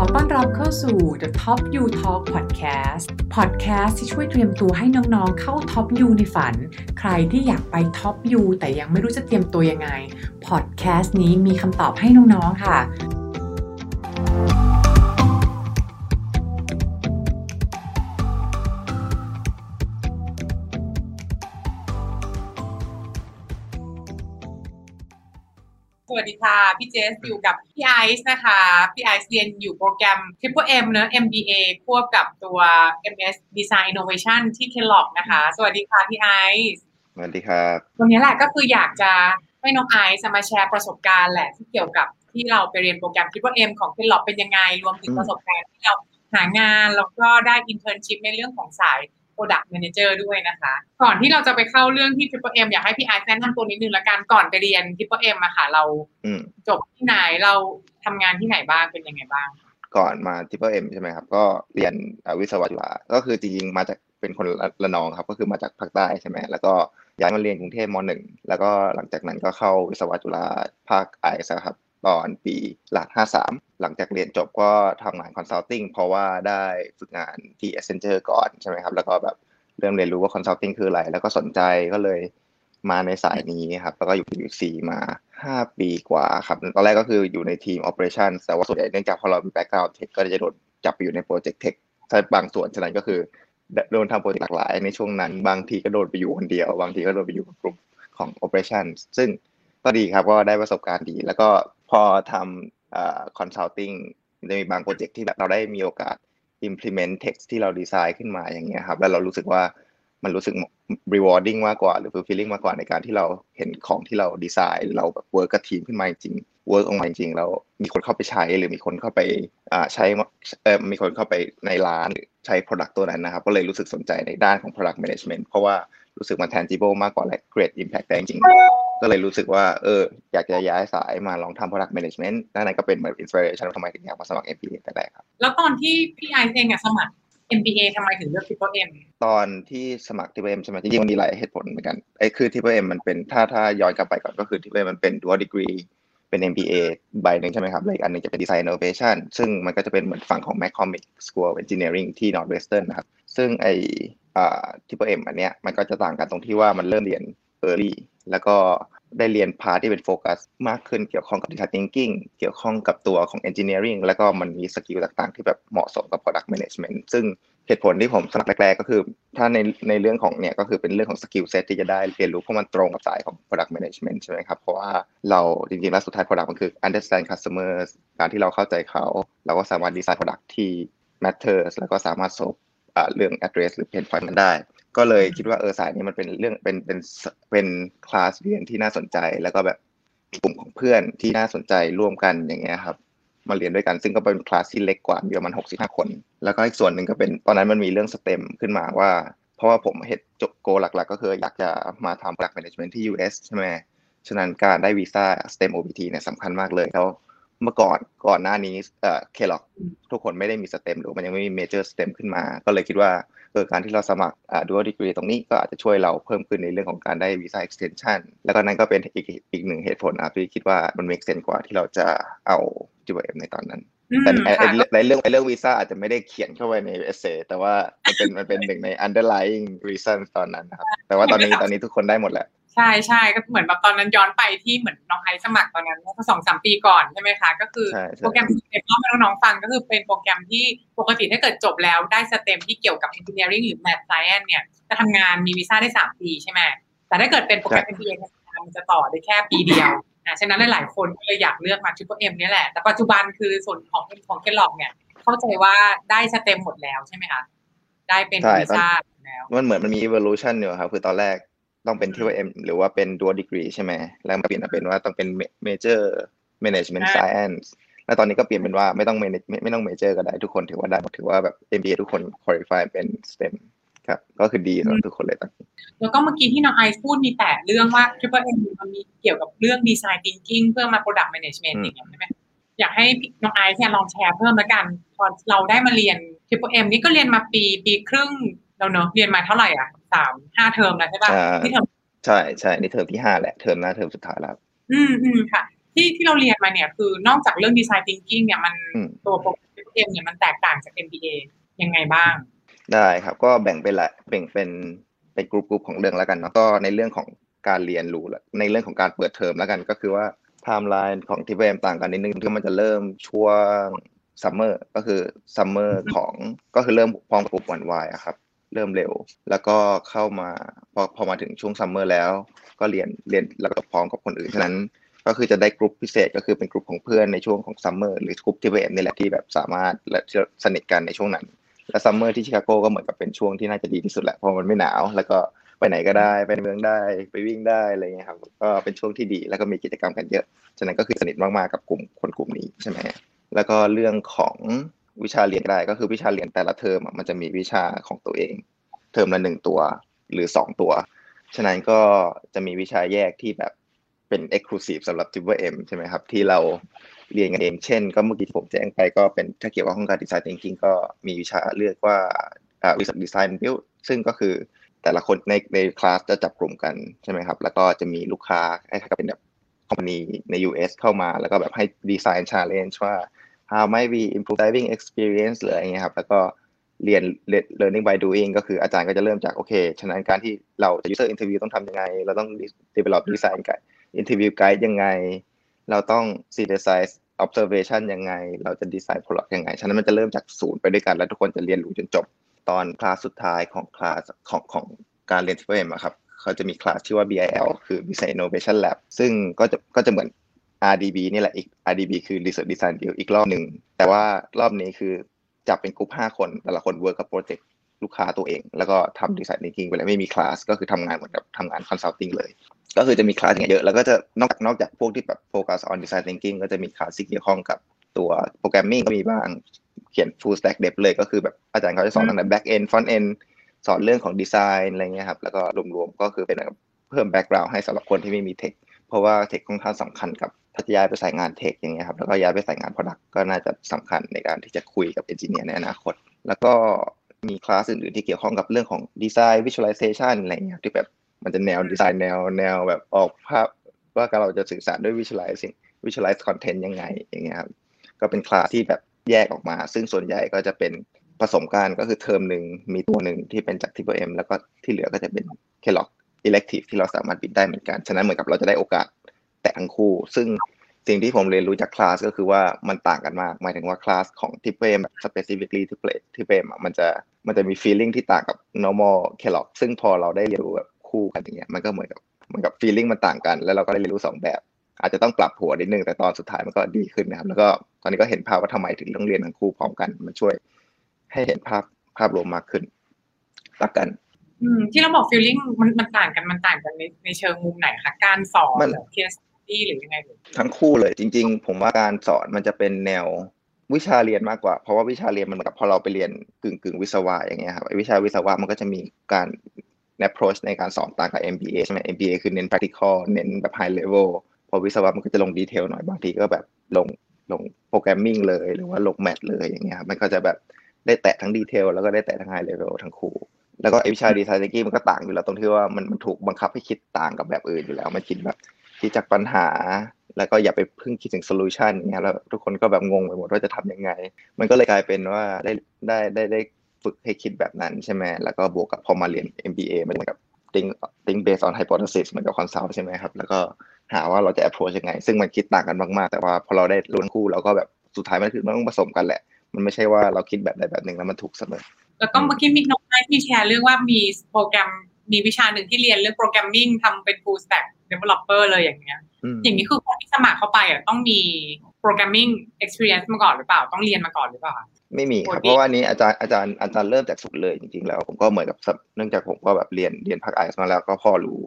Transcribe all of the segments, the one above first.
อต้อนรับเข้าสู่ The Top You Talk Podcast Podcast ที่ช่วยเตรียมตัวให้น้องๆ เข้า Top You ในฝัน ใครที่อยากไป Top You แต่ยังไม่รู้จะเตรียมตัวยังไง Podcast นี้มีคำตอบให้น้องๆ ค่ะ ดีค่ะ พี่เจสอยู่กับพี่ไอซ์นะคะ พี่ไอซ์เรียนอยู่โปรแกรม Triple M เนอะ MBA ควบกับตัว MS Design Innovation ที่ Kellogg นะคะ สวัสดีค่ะ พี่ไอซ์สวัสดีครับ วันนี้แหละก็คืออยากจะให้น้องไอซ์มาแชร์ประสบการณ์แหละที่เกี่ยวกับที่เราไปเรียนโปรแกรม Triple M ของ Kellogg เป็นยังไง รวมถึงอืมประสบการณ์ที่เราหางานแล้วก็ได้ internship ในเรื่องของสาย Product Manager ด้วยนะคะ ก่อนที่เราจะไปเข้าเรื่องที่ Triple M อยากให้พี่ไอซ์แนะนำตัวนิดนึงละกันก่อนไปเรียน Triple M อะค่ะ เราอืมจบที่ไหนเราทำงานที่ไหนบ้างเป็นยังไงบ้าง ก่อนมา Triple M ใช่ไหมครับ ก็เรียนอ่าวิศวะจุฬาก็คือจริงๆมาจากเป็นคนระระนองครับ ก็คือมาจากภาคใต้ใช่ไหมแล้วก็ย้ายมาเรียนกรุงเทพมหนึ่งแล้วก็หลังจากนั้นก็เข้าวิศวะจุฬาภาคไอซ์ครับ ตอนปีหลัก 53 หลังจากเรียนจบก็ทำงาน consulting เพราะว่าได้ฝึกงานที่ Accenture ก่อนใช่ไหมครับ แล้วก็แบบเริ่มเรียนรู้ว่า consulting คืออะไร แล้วก็สนใจก็เลยมาในสายนี้ครับ แล้วก็อยู่ที่ PwC มา 5 ปีกว่าครับ ตอนแรกก็คืออยู่ในทีม Operation แต่ว่าส่วนใหญ่เนื่องจากพอเรามี background tech ก็จะโดนจับไปอยู่ในโปรเจกต์ tech ถ้าบางส่วนฉะนั้นก็คือโดนทำโปรเจกต์หลากหลาย ในช่วงนั้น บางทีก็โดนไปอยู่คนเดียว บางทีก็โดนไปอยู่กับกลุ่มของ Operation ซึ่งก็ดีครับก็ได้ประสบการณ์ดี แล้วก็ พอทำคอ่า consulting มันจะมีบางโปรเจกต์ที่แบบเราได้มีโอกาส implement tech ที่เราดีไซน์ขึ้นมาอย่างเงี้ยครับแล้วเรารู้สึกว่ามันรู้สึก rewarding มากกว่าหรือ fulfilling มากกว่าในการที่เราเห็นของที่เราดีไซน์เราแบบ work กับทีมขึ้นมาจริง work ออกมาจริงแล้วมีคนเข้าไปใช้หรือมีคนเข้าไปใช้เออมีคนเข้าไปในร้านใช้ product ตัวนั้นนะครับ ก็เลยรู้สึกสนใจในด้านของ product management เพราะว่ารู้สึกมัน tangible มากกว่าและ great impact ได้จริง ก็เลยรู้สึกว่าเอออยากจะย้ายสายมาลองทำ product management นั่นนนก็เป็นเหมือน inspiration ว่าทำไมถึงอยากมาสมัคร MBA แต่แรกครับ แล้วตอนที่พี่ไอซ์เองอะสมัคร MBA ทำไมถึงเลือก Triple M ตอนที่สมัคร Triple M ใช่ไหมจริงๆมันมีหลายเหตุผลเหมือนกันไอ้คือ Triple M มันเป็นถ้าถ้าย้อนกลับไปก่อนก็คือ Triple M มันเป็น dual degree เป็น MBA ใบหนึ่งใช่ไหมครับแล้วอีกอันหนึงจะเป็น Design Innovation ซึ่งมันก็จะเป็นเหมือนฝั่งของ McCormick School of Engineering ที่ Northwestern นะครับ ซึ่งไอ้อ่า Triple M อันเนี้ยมันก็จะต่างกันตรงที่ว่ามันเริ่มเรียน early แล้วก็ได้เรียน part ที่เป็นโฟกัสมากขึ้นเกี่ยวข้องกับ design thinking เกี่ยวข้องกับตัวของ engineering แล้วก็มันมี skill ต่างๆ ที่แบบเหมาะสมกับ product management ซึ่งเหตุผลที่ผมสมัครแรกๆก็คือ ถ้าในในเรื่องของเนี่ยก็คือเป็นเรื่องของ skill set ที่จะได้เรียนรู้เพราะมันตรงกับสายของ product management ใช่ไหมครับ เพราะว่าเราจริงๆแล้วสุดท้าย product มันคือ understand customers การที่เราเข้าใจเขา เราก็สามารถ design product ที่ matters แล้วก็สามารถ solve เรื่อง address หรือ pain point มันได้ ก็เลยคิดว่าเออสายนี้มันเป็นเรื่องเป็นเป็นเป็นคลาสเรียนที่น่าสนใจ แล้วก็แบบมีกลุ่มของเพื่อนที่น่าสนใจร่วมกันอย่างเงี้ยครับ มาเรียนด้วยกันซึ่งก็เป็นคลาสที่เล็กกว่ามีประมาณ65คน แล้วก็อีกส่วนหนึ่งก็เป็นตอนนั้นมันมีเรื่อง STEM ขึ้นมาว่า เพราะว่าผมเห็นจบ goal หลัก ๆ ก็คืออยากจะมาทำ product management ที่ US ใช่ไหมฉะนั้นการได้วีซ่า STEM OPT เนี่ยสำคัญมากเลยแล้ว เมื่อก่อนก่อนหน้านี้เอ่อ Kellogg ทุกคนไม่ได้มี STEM หรือมันยังไม่มี major STEM ขึ้นมา ก็เลยคิดว่าเออการที่เราสมัครอ่า dual degree ตรงนี้ก็อาจจะช่วยเราเพิ่มขึ้นในเรื่องของการได้วีซ่า extension แล้วก็นั่นก็เป็นอีกอีกหนึ่งเหตุผลนะครับที่คิดว่ามัน make sense กว่าที่เราจะเอา GWM ในตอนนั้นอืมแต่ไอ้ไอ้ค่ะในเรื่องไอ้เรื่องวีซ่าอาจจะไม่ได้เขียนเข้าไปในเอเซแต่ว่ามันเป็นมันเป็นหนึ่งใน underlying reason ตอนนั้นนะครับแต่ว่าตอนนี้ตอนนี้ทุกคนได้หมดแล้วใช่ใช่ก็เหมือนแบบตอนนั้นย้อนไปที่เหมือนน้องไอซ์สมัครตอนนั้นเมื่อสองสามปีก่อนใช่ไหมคะ ก็คือใช่ใช่โปรแกรมสเต็มเล่าให้น้องๆฟังก็คือเป็นโปรแกรมที่ปกติถ้าเกิดจบแล้วได้สเต็มที่เกี่ยวกับ engineering หรือ math science เนี่ยจะทำงานมีวีซ่าได้สามปีใช่ไหมแต่ถ้าเกิดเป็นโปรแกรม MBA เนี่ยมันจะต่อได้แค่ปีเดียวอะฉะนั้นหลายๆคนก็เลยอยากเลือกมา Triple M เนี่ยแหละ แต่ปัจจุบันคือส่วนของของเคลอกเนี่ย เข้าใจว่าได้สเต็มหมดแล้วใช่ไหมคะได้เป็นใช่วีซ่าแล้วมันเหมือนมันมี evolution อยู่ครับคือตอนแรก ต้องเป็นที่ว่า M หรือว่าเป็น dual degree ใช่ไหมแล้วมาเปลี่ยนมาเป็นว่าต้องเป็น major management ใช่ science แล้วตอนนี้ก็เปลี่ยนเป็นว่าไม่ต้อง manage ไม่ไม่ต้อง major ก็ได้ทุกคนถือว่าได้หมดถือว่าแบบ MBA ทุกคน qualify เป็น STEM ครับ ก็คือดีสำหรับทุกคนเลยตอนนี้แล้วก็เมื่อกี้ที่น้องไอซ์พูดมีแต่เรื่องว่า Triple M มันมีเกี่ยวกับเรื่อง Design Thinking เพื่อมา Product Management อืมอย่างเงี้ยใช่ไหมอยากให้พี่น้องไอซ์เนี่ยลองแชร์เพิ่มแล้วกัน พอเราได้มาเรียน Triple M นี่ก็เรียนมาปีปีครึ่ง แล้วเนอะเรียนมาเท่าไหร่อะสามห้าเทอมแล้วใช่ป่ะใช่ที่เทอมใช่ใช่นี่เทอมที่ห้าแหละเทอมหน้าเทอมสุดท้ายแล้วอืมอืมค่ะ ที่ที่เราเรียนมาเนี่ย คือนอกจากเรื่อง Design Thinking เนี่ยมันอืมตัวโปรแกรม Triple M เนี่ยมันแตกต่างจาก MBA ยังไงบ้าง ได้ครับก็แบ่งเป็นละแบ่งเป็นเป็นกลุ่มๆของเรื่องแล้วกันเนาะก็ในเรื่องของการเรียนรู้ในเรื่องของการเปิดเทอมแล้วกันก็คือว่าไทม์ไลน์ของ Triple M ต่างกันนิดนึงคือมันจะเริ่มช่วงซัมเมอร์ก็คือซัมเมอร์ของก็คือเริ่มพร้อมกับกลุ่ม One Year ครับ เริ่มเร็ว แล้วก็เข้ามาพอพอมาถึงช่วงซัมเมอร์แล้ว ก็เรียนเรียนแล้วก็พร้อมกับคนอื่นฉะนั้น ก็คือจะได้กลุ่มพิเศษก็คือเป็นกลุ่มของเพื่อนในช่วงของซัมเมอร์หรือกลุ่ม Triple M นี่แหละที่แบบสามารถและสนิทกันในช่วงนั้น และซัมเมอร์ที่ชิคาโกก็เหมือนกับเป็นช่วงที่น่าจะดีที่สุดแหละเพราะมันไม่หนาว แล้วก็ไปไหนก็ได้ไปเมืองได้ไปวิ่งได้อะไรเงี้ยครับก็เป็นช่วงที่ดีแล้วก็มีกิจกรรมกันเยอะฉะนั้นก็คือสนิทมากๆกับกลุ่มคนกลุ่มนี้ใช่ไหมแล้วก็เรื่องของ วิชาเรียนได้ก็คือวิชาเรียนแต่ละเทอมมันจะมีวิชาของตัวเอง เทอมละหนึ่งตัวหรือสองตัว ฉะนั้นก็จะมีวิชาแยกที่แบบเป็น exclusive สำหรับ Triple M ใช่ไหมครับ ที่เราเรียนกันเอง เช่น ก็เมื่อกี้ผมแจ้งไปก็เป็นถ้าเกี่ยวกับห้องการดีไซน์ thinking ก็มีวิชาเลือกว่าอ่าวิชาดีไซน์ build ซึ่งก็คือแต่ละคนในในคลาสจะจับกลุ่มกันใช่ไหมครับ แล้วก็จะมีลูกค้าคล้กับเป็นแบบคอมพานีใน US เข้ามา แล้วก็แบบให้ดีไซน์ challenge ว่า how might we improve diving experience หรืออะไรเงี้ยครับ แล้วก็เรียน learning by doing ก็คืออาจารย์ก็จะเริ่มจากโอเค ฉะนั้นการที่เราจะ user interview ต้องทำยังไง เราต้อง develop design guide interview guide ยังไง เราต้อง synthesize observation ยังไง เราจะ design product ยังไง ฉะนั้นมันจะเริ่มจากศูนย์ไปด้วยกัน แล้วทุกคนจะเรียนรู้จนจบ ตอนคลาสสุดท้ายของคลาสของของการเรียน TFM อะครับ เขาจะมีคลาสชื่ว่า BIL คือ Business Innovation Lab ซึ่งก็จะก็จะเหมือน RDB นี่แหละอีก RDB คือ Research Design Build อีกรอบหนึ่ง แต่ว่ารอบนี้คือจับเป็นกลุ่ม5คน แต่ละคนเวิร์กกับโปรเจกต์ลูกค้าตัวเอง แล้วก็ทำดีไซน์ thinking ไปเลยไม่มีคลาสก็คือทำงานเหมือนกับทำงาน consulting เลย ก็คือจะมีคลาสอย่างเยอะ แล้วก็จะนอกจากนอกจากพวกที่แบบโฟกัส on design thinking ก็จะมีคลาสที่เกี่ยวข้องกับตัว programming ก็มีบ้างเขียน full stack dev เลยก็คือแบบอาจารย์เขาจะสอนตั้งแต่ back end front end สอนเรื่องของดีไซน์อะไรเงี้ยครับแล้วก็รวมๆก็คือเป็นเพิ่ม background ให้สำหรับคนที่ไม่มี tech เพราะว่า tech ค่อนข้างสำคัญกับ ถ้าจะย้ายไปสายงาน tech อย่างเงี้ยครับแล้วก็ย้ายไปสายงาน Product ก็น่าจะสำคัญในการที่จะคุยกับ engineer ในอนาคต แล้วก็มีคลาสอื่นๆที่เกี่ยวข้องกับเรื่องของ design visualization อะไรเงี้ยที่แบบมันจะแนวดีไซน์แนวแนวแบบออกภาพว่าเราจะสื่อสารด้วย visualizing visualize content ยังไงอย่างเงี้ยครับก็เป็นคลาสที่แบบแยกออกมา ซึ่งส่วนใหญ่ก็จะเป็นผสมกันก็คือเทอมหนึ่งมีตัวหนึ่งที่เป็นจาก Triple M แล้วก็ที่เหลือก็จะเป็น Kellogg elective ที่เราสามารถ bid ได้เหมือนกัน ฉะนั้นเหมือนกับเราจะได้โอกาส แตะทั้งคู่ ซึ่งสิ่งที่ผมเรียนรู้จากคลาสก็คือว่ามันต่างกันมาก หมายถึงว่าคลาสของทิเอ็ม specifically ทิเอ็มทิเอ็มมันจะมันจะมี feeling ที่ต่างกับ normal Kellogg ซึ่งพอเราได้เรียนรู้แบบคู่กันอย่างเงี้ยมันก็เหมือนกับเหมือนกับ feeling มันต่างกัน แล้วเราก็ได้เรียนรู้สองแบบ อาจจะต้องปรับหัวนิดนึงแต่ตอนสุดท้ายมันก็ดีขึ้นนะครับ แล้วก็ตอนนี้ก็เห็นภาพว่าทำไมถึงต้องเรียนทั้งคู่พร้อมกันมันช่วย ให้เห็นภาพภาพรวมมากขึ้นตักกันอืมที่เราบอก feeling มันมันต่างกันมันต่างกันในในเชิงมุมไหนคะการสอนมันเคสี้หรือยังไงทั้งคู่เลยจริง ๆ ผมว่าการสอนมันจะเป็นแนววิชาเรียนมากกว่า เพราะว่าวิชาเรียนมันเหมือนกับพอเราไปเรียนกึ่งกึ่งวิศวะอย่างเงี้ยครับวิชาวิศวะมันก็จะมีการ approach ในการสอนต่างกับ MBA ใช่ไหม MBA คือเน้น practical เน้นแบบ high level พอวิศวะมันก็จะลง detail หน่อยบางทีก็แบบลงลง programming เลยหรือว่าลง math เลยอย่างเงี้ยครับมันก็จะแบบได้แตะทั้ง detail แล้วก็ได้แตะทั้ง high level ทั้งคู่ แล้วก็ไอวิชาดีไซน์ตะกี้มันก็ต่างอยู่แล้วตรงที่ว่ามันมันถูกบังคับให้คิดต่างกับแบบอื่นอยู่แล้ว มันคิดแบบ คิดจากปัญหา แล้วก็อย่าไปเพิ่งคิดถึงโซลูชันเงี้ยแล้วทุกคนก็แบบงงไปหมดว่าจะทำยังไง มันก็เลยกลายเป็นว่าได้ได้ได้ได้ฝึกให้คิดแบบนั้นใช่ไหมแล้วก็บวกกับพอมาเรียน MBA มันเหมือนกับ think think based on hypothesis เหมือนกับ consult ใช่ไหมครับ แล้วก็หาว่าเราจะ approach ยังไง ซึ่งมันคิดต่างกันมาก ๆ แต่ว่าพอเราได้รู้ทั้งคู่เราก็แบบสุดท้ายมันคือมันต้องผสมกันแหละ มันไม่ใช่ว่าเราคิดแบบใดแบบหนึ่งแล้วมันถูกเสมอ แล้วก็เมื่อกี้มีน้องไม้ที่แชร์เรื่องว่ามีโปรแกรม มีวิชาหนึ่งที่เรียนเรื่องโปรแกรมมิ่งทำเป็น full stack developer เลยอย่างเงี้ยอืมอย่างนี้คือคนที่สมัครเข้าไปอะต้องมี programming experience มาก่อนหรือเปล่า ต้องเรียนมาก่อนหรือเปล่า ไม่มีครับโอ้ยเพราะว่านี้อาจารย์อาจารย์อาจารย์เริ่มจากศูนย์เลยจริงๆแล้ว ผมก็เหมือนกับสับเนื่องจากผมก็แบบเรียนเรียนภาคไอซ์มาแล้วก็พอรู้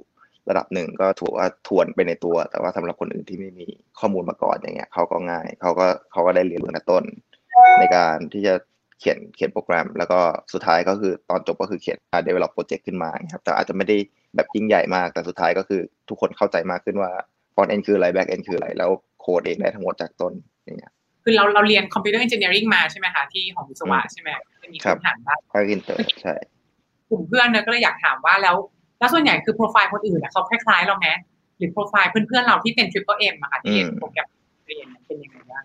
ระดับหนึ่งก็ถือว่าทวนไปในตัว แต่ว่าสำหรับคนอื่นที่ไม่มีข้อมูลมาก่อนอย่างเงี้ยเขาก็ง่ายเขาก็เขาก็ได้เรียนรู้ตั้งแต่ต้น ในการที่จะเขียนเขียนโปรแกรม แล้วก็สุดท้ายก็คือตอนจบก็คือเขียน develop project ขึ้นมาครับแต่อาจจะไม่ได้แบบยิ่งใหญ่มาก แต่สุดท้ายก็คือทุกคนเข้าใจมากขึ้นว่า front end คืออะไร back end คืออะไร แล้วโค้ดเองได้ทั้งหมดจากต้นอย่างเงี้ยคือเราเราเรียน computer engineering มาใช่ไหมคะที่ของวิศวะใช่ไหมจะมีครับพื้นฐานบ้างภาคอินเตอร์ใช่กลุ่มเพื่อนเนี่ยก็เลยอยากถามว่าแล้วแล้วส่วนใหญ่คือโปรไฟล์คนอื่นอะเขาคล้ายๆเราไหมหรือโปรไฟล์เพื่อนๆเราที่เป็น Triple M อะค่ะที่เรียนโปรแกรมเรียนเป็นยังไงบ้าง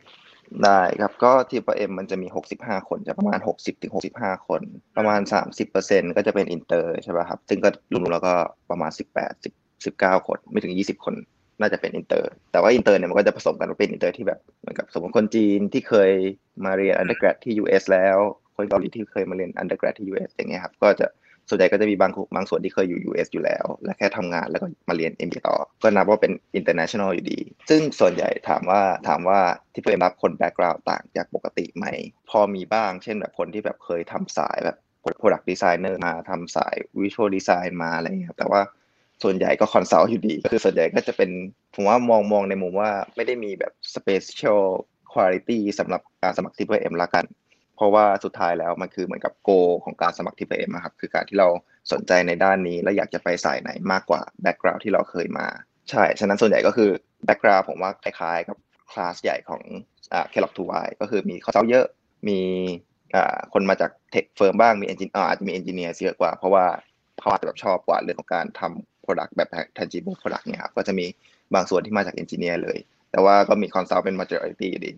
ได้ครับก็ Triple M มันจะมี 65 คนจะประมาณ 60ถึง65 คน ประมาณ 30%ก็จะเป็นอินเตอร์ใช่ป่ะครับ ซึ่งก็รวมๆแล้วก็ประมาณ 18 10 19 คน ไม่ถึง 20 คนน่าจะเป็นอินเตอร์ แต่ว่าอินเตอร์เนี่ยมันก็จะผสมกันเป็นอินเตอร์ที่แบบเหมือนกับสมมติคนจีนที่เคยมาเรียน undergrad ที่ US แล้ว คนเกาหลีที่เคยมาเรียน undergrad ที่ US อย่างเงี้ยครับ ก็จะ ส่วนใหญ่ก็จะมีบางบางส่วนที่เคยอยู่ US อยู่แล้ว และแค่ทำงานแล้วก็มาเรียน MBA ต่อ ก็นับว่าเป็น international อยู่ดี ซึ่งส่วนใหญ่ถามว่าถามว่าที่เพื่อนรับคน background ต่างจากปกติไหม พอมีบ้าง เช่นแบบคนที่แบบเคยทำสายแบบ product designer มาทำสาย visual design มาอะไรเงี้ยแต่ว่าส่วนใหญ่ก็คอนซัลท์อยู่ดี คือส่วนใหญ่ก็จะเป็นผมว่ามองมองในมุมว่าไม่ได้มีแบบ special quality สำหรับการสมัครที่เพื่อเอ็มละกัน เพราะว่าสุดท้ายแล้วมันคือเหมือนกับโก ของการสมัครที่เพื่อเอ็มครับคือการที่เราสนใจในด้านนี้ และอยากจะไปสายไหนมากกว่า background ที่เราเคยมา ใช่ ฉะนั้นส่วนใหญ่ก็คือ background ผมว่าคล้ายๆกับคลาสใหญ่ของอ่า Kellogg Two Y ก็คือมี consult เยอะมีอ่าคนมาจาก tech firm บ้างมี engineer อาจจะมี engineer เยอะกว่า เพราะว่าเขาอาจจะแบบชอบกว่าเรื่องของการทำ product แบบ tangible product เนี่ยครับก็จะมีบางส่วนที่มาจาก engineer เลย แต่ว่าก็มี consult เป็น majority อยู่ดี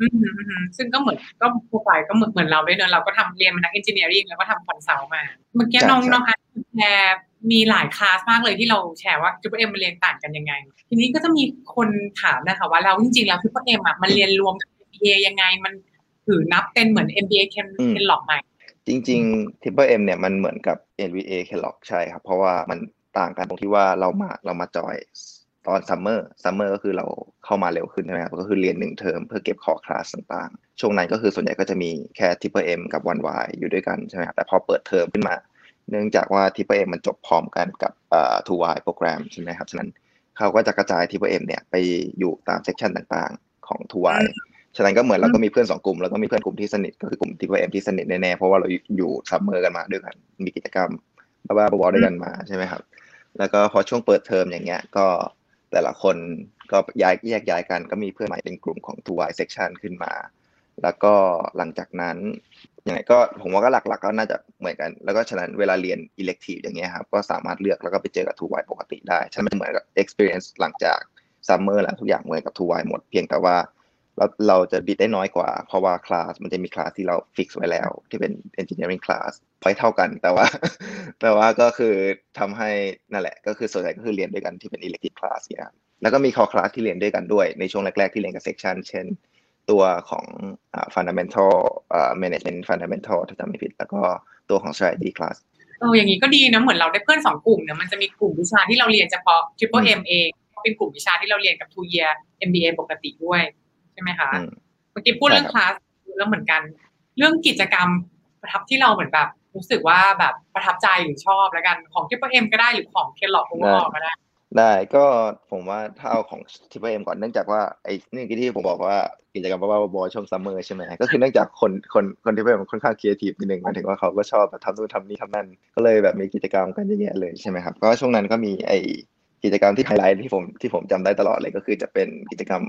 อืมอืมซึ่งก็เหมือนก็โปรไฟล์ก็เหมือนเหมือนเราด้วยเนอะเราก็ทำเรียนมานัก engineering แล้วก็ทำ consult มา เมื่อกี้ใช่น้องใช่น้องอาร์ตแชร์มีหลายคลาสมากเลยที่เราแชร์ว่า Triple M มันเรียนต่างกันยังไง ทีนี้ก็จะมีคนถามนะคะว่าเราจริงๆแล้ว Triple M อะมันเรียนรวมกับ MBA ยังไงมันถือนับเป็นเหมือน MBA เคน Kellogg ไหมจริงๆ Triple M เนี่ยมันเหมือนกับ MBA Kellogg ใช่ครับ เพราะว่ามันต่างกันตรงที่ว่าเรามาเรามาจอย ตอน summer summer ก็คือเราเข้ามาเร็วขึ้นใช่ไหมครับก็คือเรียนหนึ่งเทอมเพื่อเก็บ core class ต่างๆ ช่วงนั้นก็คือส่วนใหญ่ก็จะมีแค่ Triple M กับ One Y อยู่ด้วยกันใช่ไหมครับแต่พอเปิดเทอมขึ้นมา เนื่องจากว่า Triple M มันจบพร้อมกันกับเอ่อ Two Y โปรแกรมใช่ไหมครับฉะนั้นเขาก็จะกระจาย Triple M เนี่ยไปอยู่ตาม section ต่างๆ ของ Two Y ฉะนั้นก็เหมือนเราก็มีเพื่อนสองกลุ่มแล้วก็มีเพื่อนกลุ่มที่สนิทก็คือกลุ่ม Triple M ที่สนิทแน่ๆเพราะว่าเราอยู่ summer กันมาด้วยกันมีกิจกรรมบ้าๆบอๆด้วยกันมาใช่ไหมครับแล้วก็พอช่วงเปิดเทอมอย่างเงี้ยก็ แต่ละคนก็ย้ายแยกย้ายกันก็มีเพื่อนใหม่เป็นกลุ่มของ 2Y section ขึ้นมา แล้วก็หลังจากนั้นยังไงก็ผมว่าก็หลักๆก็น่าจะเหมือนกัน แล้วก็ฉะนั้นเวลาเรียน elective อย่างเงี้ยครับก็สามารถเลือกแล้วก็ไปเจอกับ 2Y ปกติได้ฉะนั้นมันเหมือนกับ experience หลังจาก summer แล้วทุกอย่างเหมือนกับ 2Y หมดเพียงแต่ว่า เราเราจะบิดได้น้อยกว่า เพราะว่าคลาสมันจะมีคลาสที่เราฟิกไว้แล้ว ที่เป็น engineering class พอยเท่ากัน แต่ว่า แต่ว่าก็คือทำให้นั่นแหละ ก็คือส่วนใหญ่ก็คือเรียนด้วยกันที่เป็น elective class เนี่ยแล้วก็มี core class ที่เรียนด้วยกันด้วย ในช่วงแรก ๆ ที่เรียนกับ section เช่น ตัวของ fundamental management fundamental ถ้าจำไม่ผิด แล้วก็ตัวของ strategy class เอออย่างนี้ก็ดีนะ เหมือนเราได้เพื่อนสองกลุ่มเนี่ยมันจะมีกลุ่มวิชาที่เราเรียนเฉพาะ Triple M เองเป็นกลุ่มวิชาที่เราเรียนกับ two year MBA ปกติด้วย ใช่ไหมคะอืมเมื่อกี้พูดเรื่องใช่คครับลาสแล้วเหมือนกัน เรื่องกิจกรรมประทับที่เราเหมือนแบบ รู้สึกว่าแบบประทับใจหรือชอบแล้วกันของ Triple M ก็ได้หรือของ k e l l o g g Overall ก็ได้ ได้ก็ผมว่าถ้าเอาของ Triple M ก่อนเนื่องจากว่าไอ้นี่ที่ผมบอกว่ากิจกรรมบ้าๆบอๆช่วง summer ใช่ไหมก็คือเนื่องจากคนคนคน Triple M ค่อนข้างครีเอทีฟนิดนึงหมายถึงว่าเขาก็ชอบแบบทำนู่นทำนี่ทำนั่นก็เลยแบบมีกิจกรรมกันเยอะแยะเลยใช่ไหมครับก็ช่วงนั้นก็มีไอ้กิจกรรมที่ไฮไลท์ที่ผมที่ผมจำได้ตลอดเลยก็คือจะเป็นกิจกรรม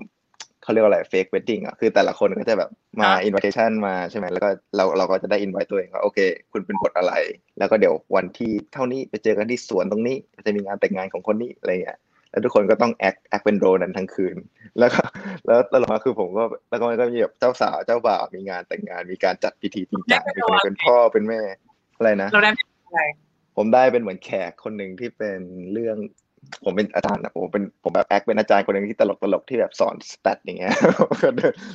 เขาเรียกว่าอะไร fake wedding อะคือแต่ละคนก็จะแบบมา invitation มาใช่ไหมแล้วก็เราเราก็จะได้อินไว้ตัวเองว่าโอเค คุณเป็นบทอะไร แล้วก็เดี๋ยววันที่เท่านี้ไปเจอกันที่สวนตรงนี้ จะมีงานแต่งงานของคนนี้อะไรเงี้ยแล้วทุกคนก็ต้อง act act เป็น role นั้นทั้งคืน แล้วก็แล้วตลอดมาคือผมก็แล้วก็มันก็มีแบบเจ้าสาวเจ้าบ่าวมีงานแต่งงานมีการจัดพิธีจริงจังมีคนเป็นพ่อเป็นแม่อะไรนะเราได้อะไรผมได้เป็นเหมือนแขกคนหนึ่งที่เป็นเรื่อง ผมเป็นอาจารย์นะผมเป็นผมแบบ act เป็นอาจารย์คนหนึ่งที่ตลกตลกที่แบบสอน stat อย่างเงี้ย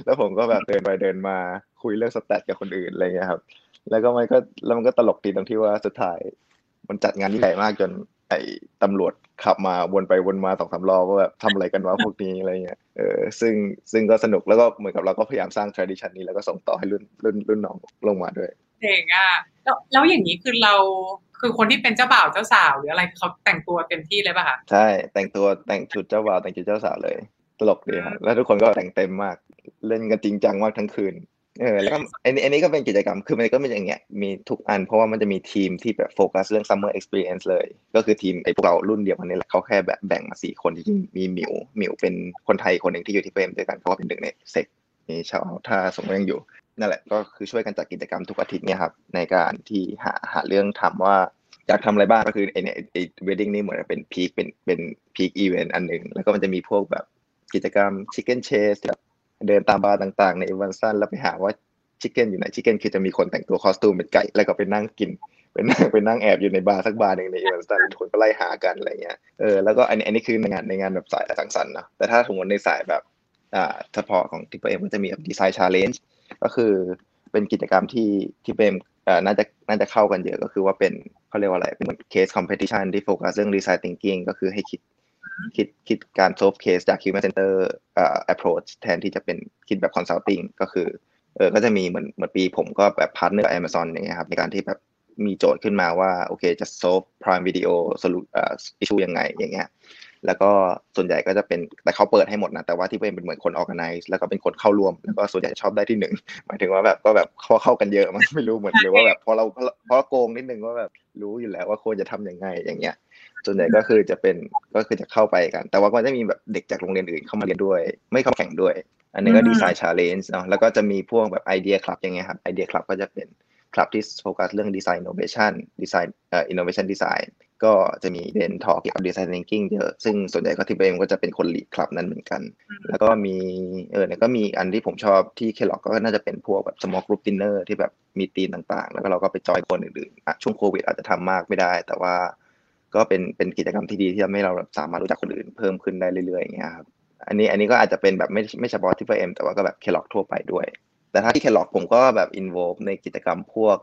แล้วผมก็แบบเดินไปเดินมาคุยเรื่องสแตทกับคนอื่นอะไรเงี้ยครับ แล้วก็มันก็แล้วมันก็ตลกดีตรงที่ว่าสุดท้าย มันจัดงานที่ใหญ่มากจนไอ้ตำรวจขับมาวนไปวนมาสองสามรอบว่าแบบทำอะไรกันวะพวกนี้อะไรเงี้ยเออซึ่งซึ่งก็สนุกแล้วก็เหมือนกับเราก็พยายามสร้าง tradition นี้แล้วก็ส่งต่อให้รุ่นรุ่นรุ่นน้องลงมาด้วย เจ๋งอะแล้วแล้วอย่างนี้คือเราคือคนที่เป็นเจ้าบ่าวเจ้าสาวหรืออะไรเขาแต่งตัวเต็มที่เลยป่ะคะใช่แต่งตัวแต่งชุดเจ้าบ่าวแต่งชุดเจ้าสาวเลย ตลกดีครับแล้วทุกคนก็แต่งเต็มมาก เล่นกันจริงจังมากทั้งคืนเออแล้วก็อันนี้อันนี้ก็เป็นกิจกรรมคือมันก็เป็นอย่างเงี้ยมีทุกอันเพราะว่ามันจะมีทีมที่แบบโฟกัสเรื่อง summer experience เลย ก็คือทีมไอ้พวกเรารุ่นเดียวกันนี่แหละเขาแค่แบบแบ่งมาสี่คนจริงๆมีหมิวหมิวเป็นคนไทยคนหนึ่งที่อยู่ที่เฟรมด้วยกันเขาก็เป็นหนึ่งในเซกมีชาวถ้าสมมติยังอยู่ นั่นแหละก็คือช่วยกันจัดกิจกรรมทุกอาทิตย์เนี่ยครับในการที่หาหาเรื่องทำว่าอยากทำอะไรบ้างก็คือไอเนี่ยไอwedding นี่เหมือนเป็น peak เป็นเป็น peak event อันหนึ่งแล้วก็มันจะมีพวกแบบกิจกรรม chicken chase แบบเดินตามบาร์ต่างๆ ใน Evanston แล้วไปหาว่า chicken อยู่ไหน chicken คือจะมีคนแต่งตัว costume เป็นไก่แล้วก็ไปนั่งกินไปนั่งไปนั่งแอบอยู่ในบาร์สักบาร์หนึ่งใน Evanston คนก็ไล่หากันอะไรเงี้ยเออแล้วก็อันนี้อันนี้คือในงานในงานแบบสายสังสรรค์นะแต่ถ้าสมมติในสายแบบอ่าเฉพาะของ Triple M ก็จะมีแบบ design challenge ก็คือเป็นกิจกรรมที่Triple M อ่าน่าจะน่าจะเข้ากันเยอะก็คือว่าเป็นเขาเรียกว่าอะไร เป็นเหมือน case competition ที่โฟกัสเรื่อง design thinking ก็คือให้คิดคิดคิดการ solve case จาก human center อ่า approach แทนที่จะเป็นคิดแบบ consulting ก็คือเออก็จะมีเหมือนเหมือนปีผมก็แบบ partner กับ Amazon อย่างเงี้ยครับในการที่แบบมีโจทย์ขึ้นมาว่า โอเคจะ solve prime video solu อ่า issue ยังไงอย่างเงี้ย แล้วก็ส่วนใหญ่ก็จะเป็นแต่เขาเปิดให้หมดนะแต่ว่า Triple M เหมือนคน organize แล้วก็เป็นคนเข้าร่วมแล้วก็ส่วนใหญ่ชอบได้ที่หนึ่งหมายถึงว่าแบบก็แบบเขาเข้ากันเยอะมันไม่รู้เหมือนหรือว่าแบบพอเราเพราะโกงนิดนึงว่าแบบรู้อยู่แล้วว่าควรจะทำยังไงอย่างเงี้ยส่วนใหญ่ก็คือจะเป็นก็คือจะเข้าไปกัน แต่ว่าก็จะมีแบบเด็กจากโรงเรียนอื่นเข้ามาเรียนด้วย มาเข้าแข่งด้วย อันนี้ก็ design challenge เนาะแล้วก็จะมีพวกแบบ IDEA club อย่างเงี้ยครับ IDEA club ก็จะเป็น คลับที่โฟกัสเรื่อง design innovation design เอ่อ innovation design ก็จะมีเรียนทอเกี่ยวกับ design thinking เยอะซึ่งส่วนใหญ่ก็ที่เองก็จะเป็นคน lead club นั้นเหมือนกัน แล้วก็มีเออเนี่ยก็มีอันที่ผมชอบที่ Kellogg ก็น่าจะเป็นพวกแบบ small group dinner ที่แบบมีตีมต่างๆ แล้วก็เราก็ไปจอยคนอื่นๆอะช่วงโควิดอาจจะทำมากไม่ได้ แต่ว่าก็เป็นเป็นกิจกรรมที่ดีที่ทำให้เราสามารถรู้จักคนอื่นเพิ่มขึ้นได้เรื่อยๆอย่างเงี้ยครับอันนี้อันนี้ก็อาจจะเป็นแบบไม่ไม่เฉพาะ Triple M แต่ว่าก็แบบ Kellogg ทั่วไปด้วย แต่ถ้าที่ Kellogg ผมก็แบบอินโวในกิจกรรมพวก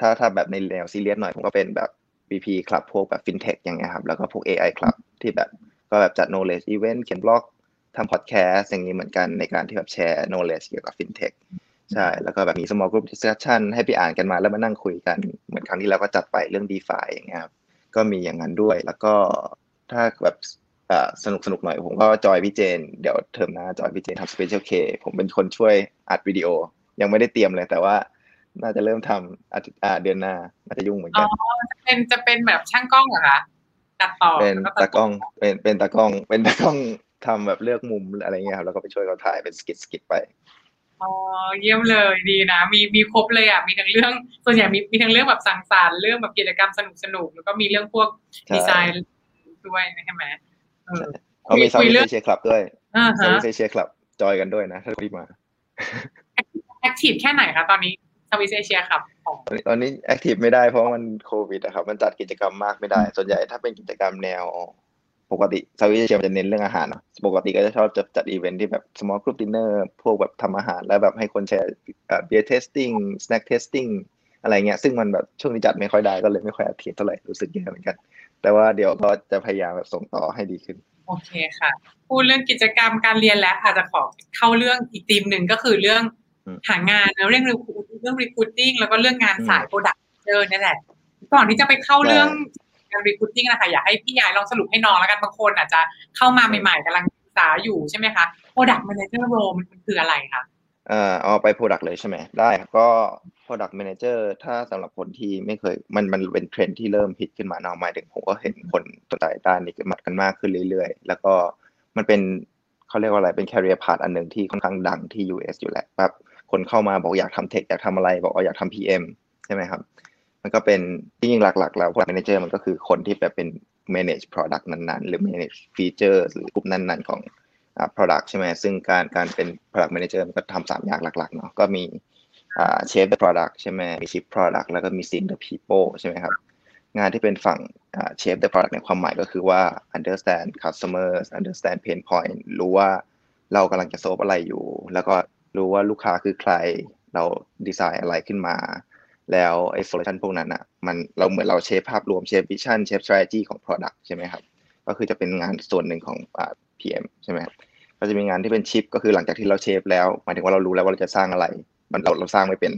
ถ้าถ้าแบบในแนวซีเรียสหน่อยผมก็เป็นแบบ BP club พวกแบบ FinTech อย่างเงี้ยครับแล้วก็พวก AI clubที่แบบก็แบบจัด knowledge event เขียนบล็อกทำ podcast อย่างนี้เหมือนกันในการที่แบบแชร์ knowledge เกี่ยวกับ FinTech ใช่ แล้วก็แบบมี small group discussion ให้ไปอ่านกันมาแล้วมานั่งคุยกัน เหมือนครั้งที่แล้วก็จัดไปเรื่อง DeFi อย่างเงี้ยครับก็มีอย่างนั้นด้วยแล้วก็ถ้าแบบ สนุกสนุกหน่อยผมก็จอยพี่เจน เดี๋ยวเทอมหน้าจอยพี่เจนทำ Special K ผมเป็นคนช่วยอัดวิดีโอ ยังไม่ได้เตรียมเลย แต่ว่าน่าจะเริ่มทำอาทิตย์เดือนหน้าน่าจะยุ่งเหมือนกันอ๋อจะเป็นจะเป็นแบบช่างกล้องเหรอคะตัดต่อเป็นตากล้องเป็นเป็นตากล้อง เป็นตากล้องทำแบบเลือกมุมอะไรเงี้ยครับแล้วก็ไปช่วยเขาถ่ายเป็นสกิทสกิทไปอ๋อเยี่ยมเลยดีนะ มีมีครบเลยอะมีทั้งเรื่องส่วนใหญ่มีมีทั้งเรื่องแบบสังสรรค์เรื่องแบบกิจกรรมสนุกสนุกแล้วก็มีเรื่องพวกดีไซน์ด้วยใช่ไหม เออเขามีซาวด์เชียร์คลับด้วยอ่าซาวฮะด์เชียร์คลับจอยกันด้วยนะ ถ้าที่มาactive แค่ไหนคะตอนนี้สวิสเอเชียครับของตอนนี้ active ไม่ได้เพราะมันโควิดอะครับ มันจัดกิจกรรมมากไม่ได้ ส่วนใหญ่ถ้าเป็นกิจกรรมแนว ปกติซาวิเชียมันจะเน้นเรื่องอาหารเนาะปกติก็จะชอบจะจัดอีเวนท์ที่แบบ small group dinner พวกแบบทำอาหาร แล้วแบบให้คนแชร์เอ่อ beer tasting snack tasting อะไรเงี้ยซึ่งมันแบบช่วงนี้จัดไม่ค่อยได้ก็เลยไม่ค่อยอาทิตย์เท่าไหร่รู้สึกแย่เหมือนกัน แต่ว่าเดี๋ยวก็จะพยายามแบบส่งต่อให้ดีขึ้น โอเคค่ะ พูดเรื่องกิจกรรมการเรียนแล้วอาจจะขอเข้าเรื่องอีกธีมหนึ่งก็คือเรื่องอืมหางานนะเรื่อง recruit เรื่อง recruiting แล้วก็เรื่องงานอืมสาย product manager นี่แหละก่อนที่จะไปเข้าเรื่องการ recruiting นะคะอยากให้พี่ยายลองสรุปให้น้องแล้วกันบางคนอาจจะเข้ามาใหม่ๆกำลังศึกษาอยู่ใช่ไหมคะ product manager role มันคืออะไรคะเอ่อเอาไป Product เลยใช่ไหมได้ครับก็ Product Manager ถ้าสำหรับคนที่ไม่เคยมันมันเป็นเทรนด์ที่เริ่มฮิตขึ้นมาเนาะหมายถึงผมก็เห็นคนสนใจด้านนี้มัดกันมากขึ้นเรื่อยๆ แล้วก็มันเป็นเขาเรียกว่าอะไรเป็น career path อันหนึ่งที่ค่อนข้างดังที่ US อยู่แหละแบบคนเข้ามาบอกอยากทำเทคอยากทำอะไร บอกว่าอยากทำ PM ใช่ไหมครับ มันก็เป็นที่จริงหลักๆ แล้ว Product Manager มันก็คือคนที่แบบเป็น manage product นั้นๆ หรือ manage features หรือกลุ่มนั้นๆของ product ใช่ไหมซึ่งการการเป็น product manager มันก็ทำสามอย่างหลักๆเนาะก็มี อ่า shape the product ใช่ไหมมี ship product แล้วก็มี see the people ใช่ไหมครับ งานที่เป็นฝั่งอ่า shape the product ในความหมายก็คือว่า understand customers understand pain point รู้ว่าเรากำลังจะ solve อะไรอยู่ แล้วก็รู้ว่าลูกค้าคือใคร เราดีไซน์อะไรขึ้นมา แล้วไอ้ solution พวกนั้นอะ มันเราเหมือนเราเชฟภาพรวมเชฟ vision เชฟ strategy ของ product ใช่ไหมครับ ก็คือจะเป็นงานส่วนหนึ่งของอ่า PM ใช่ไหมครับก็จะมีงานที่เป็นชิป ก็คือหลังจากที่เราเชฟแล้ว หมายถึงว่าเรารู้แล้วว่าเราจะสร้างอะไร มันเราเราสร้างไม่เป็น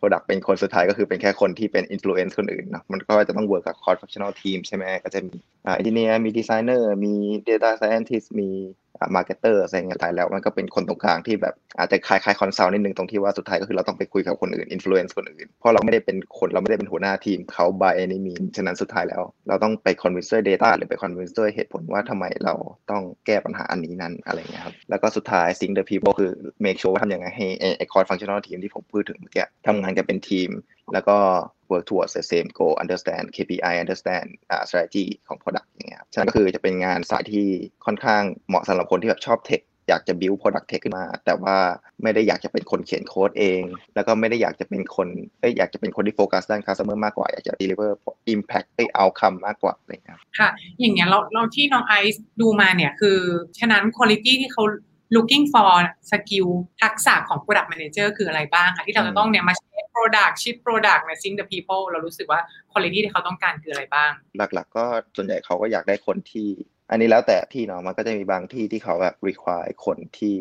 Product เป็นคนสุดท้ายก็คือเป็นแค่คนที่เป็น influence คนอื่นเนาะมันก็จะต้อง work กับ cross functional team ใช่ไหมก็จะมีอ่า engineer มี designer มี data scientist มีอ่า marketer อรอย่างเงี้ยท้ายแล้ว มันก็เป็นคนตรงกลางที่แบบอาจจะคล้ายๆ consult นิดนึงตรงที่ว่าสุดท้ายก็คือเราต้องไปคุยกับคนอื่น influence คนอื่น เพราะเราไม่ได้เป็นคนเราไม่ได้เป็นหัวหน้าทีมเขา by any means ฉะนั้นสุดท้ายแล้ว เราต้องไป convince ด้วย data หรือไป convince ด้วยเหตุผลว่าทำไมเราต้องแก้ปัญหาอันนี้นั้นอะไรเงี้ยครับ แล้วก็สุดท้าย think the people คือ make sure ว่าทำยังไงให้ไอ้ไอ้ cross functional team ที่ผมพูดถึงเมื่อกี้ทำงานกันเป็นทีม แล้วก็ work towards the same goal understand KPI understand อ่า strategy ของ product อย่างเงี้ยครับฉะนั้นก็คือจะเป็นงานสายที่ค่อนข้างเหมาะสำหรับคนที่แบบชอบเทคอยากจะ build product tech ขึ้นมา แต่ว่าไม่ได้อยากจะเป็นคนเขียนโค้ดเอง แล้วก็ไม่ได้อยากจะเป็นคนเอ้ยอยากจะเป็นคนที่โฟกัสด้าน customer มากกว่า อยากจะ deliver impact ไอ้ outcome มากกว่าอะไรเงี้ยค่ะ อย่างเงี้ยเราเราที่น้องไอซ์ดูมาเนี่ยคือ ฉะนั้นคุณภาพที่เขา looking for skill ทักษะของ product manager คืออะไรบ้างคะที่เราจะต้องเนี่ยมา shape product ship product matching the people เรารู้สึกว่า quality ที่เขาต้องการคืออะไรบ้าง หลักๆ ก็ส่วนใหญ่เขาก็อยากได้คนที่ อันนี้แล้วแต่ที่เนาะมันก็จะมีบางที่ที่เขาแบบ require คนที่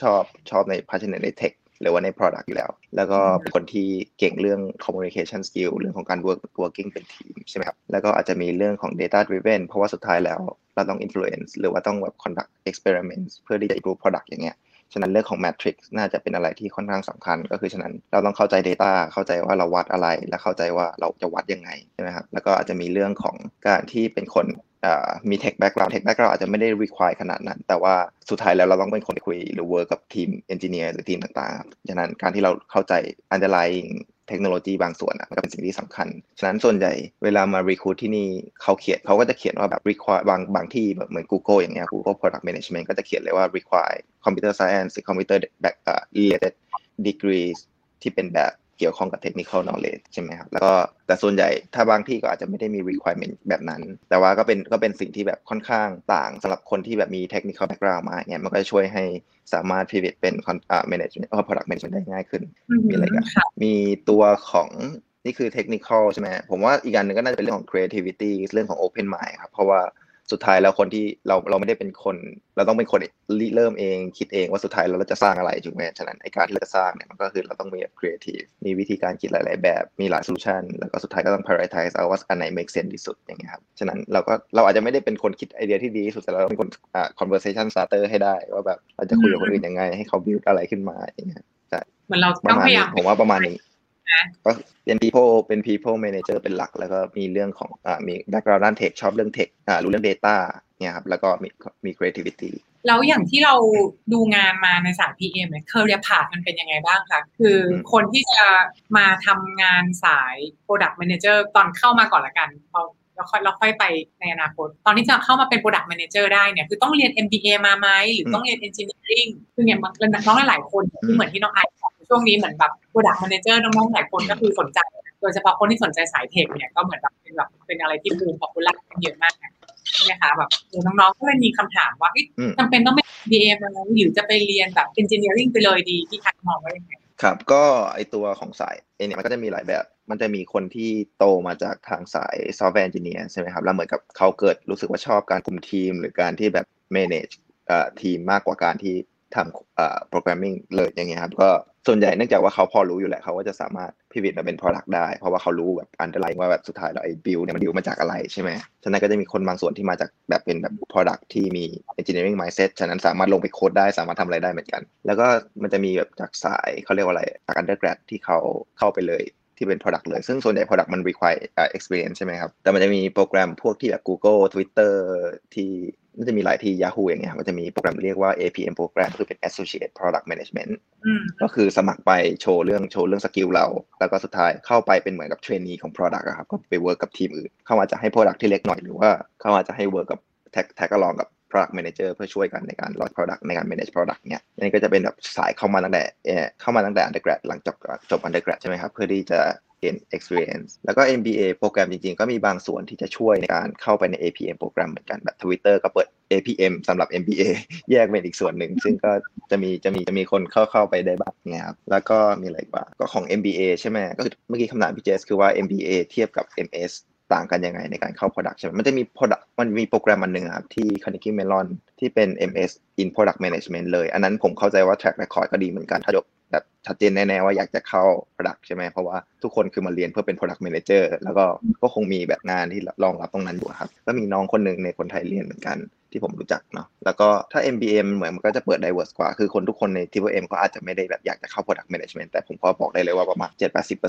ชอบชอบใน passionate ใน tech หรือว่าใน product อยู่แล้ว แล้วก็เป็นคนที่เก่งเรื่อง communication skill เรื่องของการ work working เป็นทีมใช่ไหมครับ แล้วก็อาจจะมีเรื่องของ data driven เพราะว่าสุดท้ายแล้วเราต้อง influence หรือว่าต้องแบบ conduct experiments เพื่อที่จะ improve product อย่างเงี้ยฉะนั้นเรื่องของ matrix น่าจะเป็นอะไรที่ค่อนข้างสำคัญ ก็คือฉะนั้นเราต้องเข้าใจ data เข้าใจว่าเราวัดอะไร และเข้าใจว่าเราจะวัดยังไงใช่ไหมครับแล้วก็อาจจะมีเรื่องของการที่เป็นคน มี tech background tech background อาจจะไม่ได้ require ขนาดนั้น แต่ว่าสุดท้ายแล้วเราต้องเป็นคนคุยหรือ work กับทีม engineer หรือทีมต่างๆฉะนั้นการที่เราเข้าใจ underlying เทคโนโลยีบางส่วนอะมันก็เป็นสิ่งที่สำคัญ ฉะนั้นส่วนใหญ่เวลามา recruit ที่นี่เขาเขียนเขาก็จะเขียนว่าแบบ require บางบางที่แบบเหมือน Google อย่างเงี้ย Google Product Management ก็จะเขียนเลยว่า require computer science computer back uh, related degrees ที่เป็นแบบ เกี่ยวข้องกับ technical knowledge ใช่ไหมครับแล้วก็แต่ส่วนใหญ่ถ้าบางที่ก็อาจจะไม่ได้มี requirement แบบนั้น แต่ว่าก็เป็นก็เป็นสิ่งที่แบบค่อนข้างต่างสำหรับคนที่แบบมี technical background มาเนี่ยมันก็จะช่วยให้สามารถ pivot เป็น management เออ product management ได้ง่ายขึ้นมีอะไรกันมีตัวของนี่คือ technical ใช่ไหมผมว่าอีกอันหนึ่งก็น่าจะเป็นเรื่องของ creativity เรื่องของ open mind ครับเพราะว่า สุดท้ายแล้วคนที่เราเราไม่ได้เป็นคน เราต้องเป็นคนเริ่มเองคิดเองว่าสุดท้ายเราจะสร้างอะไรถูกไหมฉะนั้นไอการที่เราจะสร้างเนี่ยมันก็คือเราต้องมีแบบ creative มีวิธีการคิดหลาย ๆ แบบมีหลาย solution แล้วก็สุดท้ายก็ต้อง prioritize เอาว่าอันไหน make sense ที่สุดอย่างเงี้ยครับฉะนั้นเราก็เราอาจจะไม่ได้เป็นคนคิดไอเดียที่ดีที่สุดแต่เราต้องเป็นคนอ่า conversation starter ให้ได้ว่าแบบเราจะคุยกับคนอื่นยังไง ให้เขา build อะไรขึ้นมาอย่างเงี้ยใช่เหมือนเราปต้อระงมาณพยานี้ยามผมว่าประมาณนี้ ก็เป็น people เป็น people manager เป็นหลัก แล้วก็มีเรื่องของอ่ามี background ด้าน tech ชอบเรื่อง tech อ่ารู้เรื่อง data เนี่ยครับแล้วก็มีมี creativity แล้วอย่างที่เราดูงานมาในสาย PM เนี่ย career path มันเป็นยังไงบ้างคะคือคนที่จะมาทำงานสาย product manager ตอนเข้ามาก่อนละกันพอแล้วค่อยเราค่อยไปในอนาคต ตอนที่จะเข้ามาเป็น product manager ได้เนี่ย คือต้องเรียน MBA มาไหม หรือต้องเรียน engineering คืออย่างน้องหลายๆคนที่เหมือนที่น้องไอซ์ ช่วงนี้เหมือนแบบ product manager น้องๆหลายคนก็คือสนใจ โดยเฉพาะคนที่สนใจสายเทคเนี่ยก็เหมือนแบบเป็นแบบเป็นอะไรที่บูม popular เยอะมากใช่ไหมคะแบบน้องๆก็เลยมีคำถามว่าจำเป็นต้องเป็น MBA ไหมหรือจะไปเรียนแบบ engineering ไปเลยดีที่ทักมองว่ายังไงครับก็ไอตัวของสายเอเนี่ยมันก็จะมีหลายแบบ มันจะมีคนที่โตมาจากทางสาย software engineer ใช่ไหมครับ แล้วเหมือนกับเขาเกิดรู้สึกว่าชอบการคุมทีม หรือการที่แบบ manage ทีมมากกว่าการที่ ทำ programming เลยอย่างเงี้ยครับก็ส่วนใหญ่เนื่องจากว่าเขาพอรู้อยู่แหละเขาก็จะสามารถพิวิตมาเป็น product ได้ เพราะว่าเขารู้แบบ underlying ว่าแบบสุดท้ายแล้วไอ้ build เนี่ยมัน build มาจากอะไรใช่ไหมฉะนั้นก็จะมีคนบางส่วนที่มาจากแบบเป็นแบบ product ที่มี engineering mindset ฉะนั้นสามารถลงไปโค้ดได้สามารถทำอะไรได้เหมือนกัน แล้วก็มันจะมีแบบจากสายเขาเรียกว่าอะไรจาก undergrad ที่เขาเข้าไปเลยที่เป็น product เลย ซึ่งส่วนใหญ่ product มัน require uh, experience ใช่ไหมครับ แต่มันจะมีโปรแกรมพวกที่แบบ Google Twitter ที่ มันจะมีหลายที่ Yahoo อย่างเงี้ยมันจะมีโปรแกรมเรียกว่า APM โปรแกรมคือเป็น Associate Product Management ก็คือสมัครไปโชว์เรื่องโชว์เรื่อง skill เรา แล้วก็สุดท้ายเข้าไปเป็นเหมือนกับ trainee ของ Product อะครับ ก็ไป work กับทีมอื่น เขาอาจจะให้ Product ที่เล็กหน่อย หรือว่าเขาอาจจะให้ work กับ tag tag along กับ product manager เพื่อช่วยกันในการ launch product ในการ manage product เนี่ยนี่ก็จะเป็นแบบสายเข้ามาตั้งแต่เข้ามาตั้งแต่ undergrad หลังจบจบ undergrad ใช่ไหมครับ เพื่อที่จะ gain experience แล้วก็ MBA โปรแกรมจริงๆ ก็มีบางส่วนที่จะช่วยในการเข้าไปใน APM โปรแกรมเหมือนกันแบบ Twitter ก็เปิด APM สำหรับ MBA แยกเป็นอีกส่วนหนึ่ง ซึ่งก็จะมีจะมีจะมีคนเข้าเข้าไปได้บ้างนะครับแล้วก็มีอะไรบ้างก็ของ MBA ใช่ไหมก็คือเมื่อกี้คำถามพี่เจสคือว่า MBA เทียบกับ MS ต่างกันยังไงในการเข้า Product ใช่ไหมมันจะมี Product มันมีโปรแกรมอันหนึ่งครับ ที่ Carnegie Mellon ที่เป็น MS in Product Management เลย อันนั้นผมเข้าใจว่า track record ก็ดีเหมือนกัน ถ้าจบแบบชัดเจนแน่ๆว่าอยากจะเข้า Product ใช่ไหมเพราะว่าทุกคนคือมาเรียนเพื่อเป็น Product Manager แล้วก็ก็คงมีแบบงานที่รองรับตรงนั้นอยู่ครับ ก็มีน้องคนหนึ่งในคนไทยเรียนเหมือนกัน ที่ผมรู้จักเนาะแล้วก็ถ้า MBA เหมือนมันก็จะเปิด diverse กว่า คือคนทุกคนใน TPM ก็อาจจะไม่ได้แบบอยากจะเข้า Product Management แต่ผมก็บอกได้เลยว่าประมาณ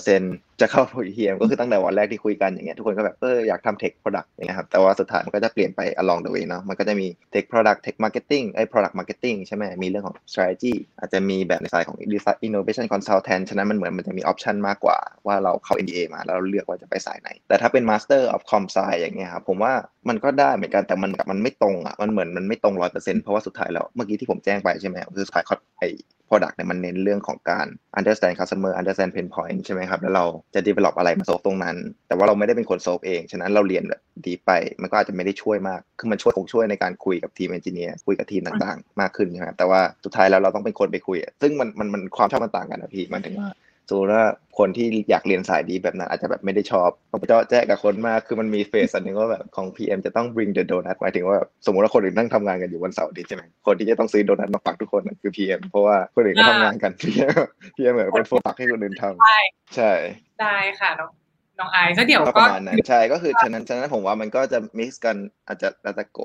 7-80%จะเข้า PM ก็คือตั้งแต่วันแรกที่คุยกันอย่างเงี้ยทุกคนก็แบบเอออยากทำ Tech Product อย่างเงี้ยครับแต่ว่าสุดท้ายมันก็จะเปลี่ยนไป along the way เนาะมันก็จะมี Tech Product Tech Marketing ไอ้ Product Marketing ใช่ไหมมีเรื่องของ strategy อาจจะมีแบบในสายของ Design Innovation Consultant ฉะนั้นมันเหมือนมันจะมี option มากกว่าว่าเราเข้า MBA มาแล้วเราเลือกว่าจะไปสายไหน แต่ถ้าเป็น Master of Com Sci อย่างเงี้ยครับผมว่ามันก็ได้เหมือนกันแต่มันมันไม่ตรงอะมันเหมือนมันไม่ตรงร้อยเปอร์เซ็นต์เพราะว่าสุดท้ายแล้ว เมื่อกี้ที่ผมแจ้งไปใช่ไหมคือสุดท้ายไอ product เนี่ยมันเน้นเรื่องของการ understand customer understand pain point ใช่ไหมครับ แล้วเราจะ develop อะไรมา solve ตรงนั้น แต่ว่าเราไม่ได้เป็นคน solve เอง ฉะนั้นเราเรียนแบบดีไป มันก็อาจจะไม่ได้ช่วยมาก คือมันช่วยคงช่วยในการคุยกับทีม engineer คุยกับทีมต่างๆ มากขึ้นใช่ไหมแต่ว่าสุดท้ายแล้วเราต้องเป็นคนไปคุย ซึ่งมันมันมันความชอบมันต่างกันนะพี่มันถึงว่า สมมติว่าคนที่อยากเรียนสายดีแบบนั้นอาจจะแบบไม่ได้ชอบเขาเจ๊าะแจ๊ะกับคนมากคือมันมี phrase อันนึงว่าแบบของ PM จะต้อง bring the donut หมายถึงว่าสมมติว่าคนอื่นนั่งทำงานกันอยู่วันเสาร์อาทิตย์ใช่ไหมคนที่จะต้องซื้อโดนัทมาฝากทุกคนคือ PM เพราะว่าคนอื่นก็ทำงานกัน PM PM เหมือนเป็นโฟกัสให้คนอื่นทำใช่ใช่ได้ค่ะน้องน้องไอซ์แล้วเดี๋ยวก็ปก็ระมาณนั้นใช่ก็คือฉะนั้นฉะนั้นผมว่ามันก็จะ mix กันอาจจะแล้วแต่โก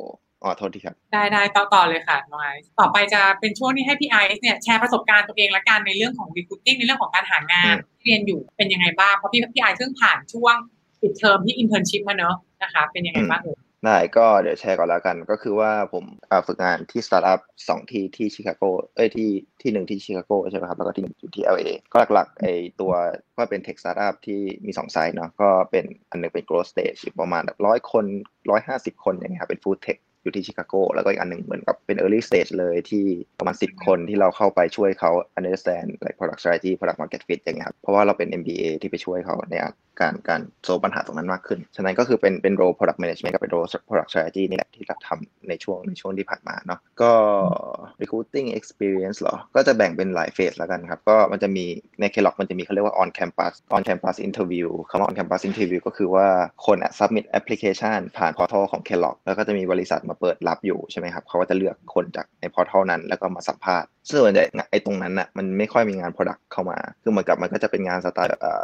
อ๋อโทษทีครับได้ได้ต่อต่อเลยค่ะน้องไอซ์ต่อไปจะเป็นช่วงที่ให้พี่ไอซ์เนี่ยแชร์ประสบการณ์ตัวเองละกันในเรื่องของ recruiting ในเรื่องของการหางานที่เรียนอยู่เป็นยังไงบ้างเพราะพี่พี่ไอซ์เพิ่งผ่านช่วงปิดเทอมที่ internship มาเนอะนะคะ เป็นยังไงบ้างเอ่ยได้ก็เดี๋ยวแชร์ก่อนแล้วกัน ก็คือว่าผมอ่าฝึกงานที่สตาร์ทอัพสองที่ที่ชิคาโกเอ้ยที่ที่หนึ่งที่ชิคาโกใช่ไหมครับแล้วก็ที่หนึ่งอยู่ที่ LA ก็หลักๆไอตัวก็เป็น tech startup ที่มีสองไซส์เนาะก็เป็นอันหนึงเป็น growth stage อยู่ประมาณแบบร้อยคนร้อยห้าสิบคนอย่างเงี้ยครับเป็น food tech อยู่ที่ชิคาโกแล้วก็อีกอันหนึ่งเหมือนกับเป็น early stage เลยที่ประมาณ 10 คนที่เราเข้าไปช่วยเขา understand like product strategy product market fit อย่างเงี้ยครับเพราะว่าเราเป็น MBA ที่ไปช่วยเขาใน การการโซลปัญหาตรงนั้นมากขึ้น ฉะนั้นก็คือเป็นเป็น role product management กับเป็น role product strategy นี่แหละที่เราทำในช่วงในช่วงที่ผ่านมาเนาะก็ recruiting experience เหรอ ก็จะแบ่งเป็นหลายเฟสแล้วกันครับ ก็มันจะมีใน Kellogg มันจะมีเขาเรียกว่า on campus on campus interview คำว่า on campus interview ก็คือว่าคนอะ submit application ผ่าน portal ของ Kellogg แล้วก็จะมีบริษัทมาเปิดรับอยู่ใช่ไหมครับเขาก็จะเลือกคนจากใน portal นั้นแล้วก็มาสัมภาษณ์ ซึ่งส่วนใหญ่ไอ้ตรงนั้นน่ะมันไม่ค่อยมีงาน product เข้ามา คือเหมือนกับมันก็จะเป็นงานสไตล์เอ่อ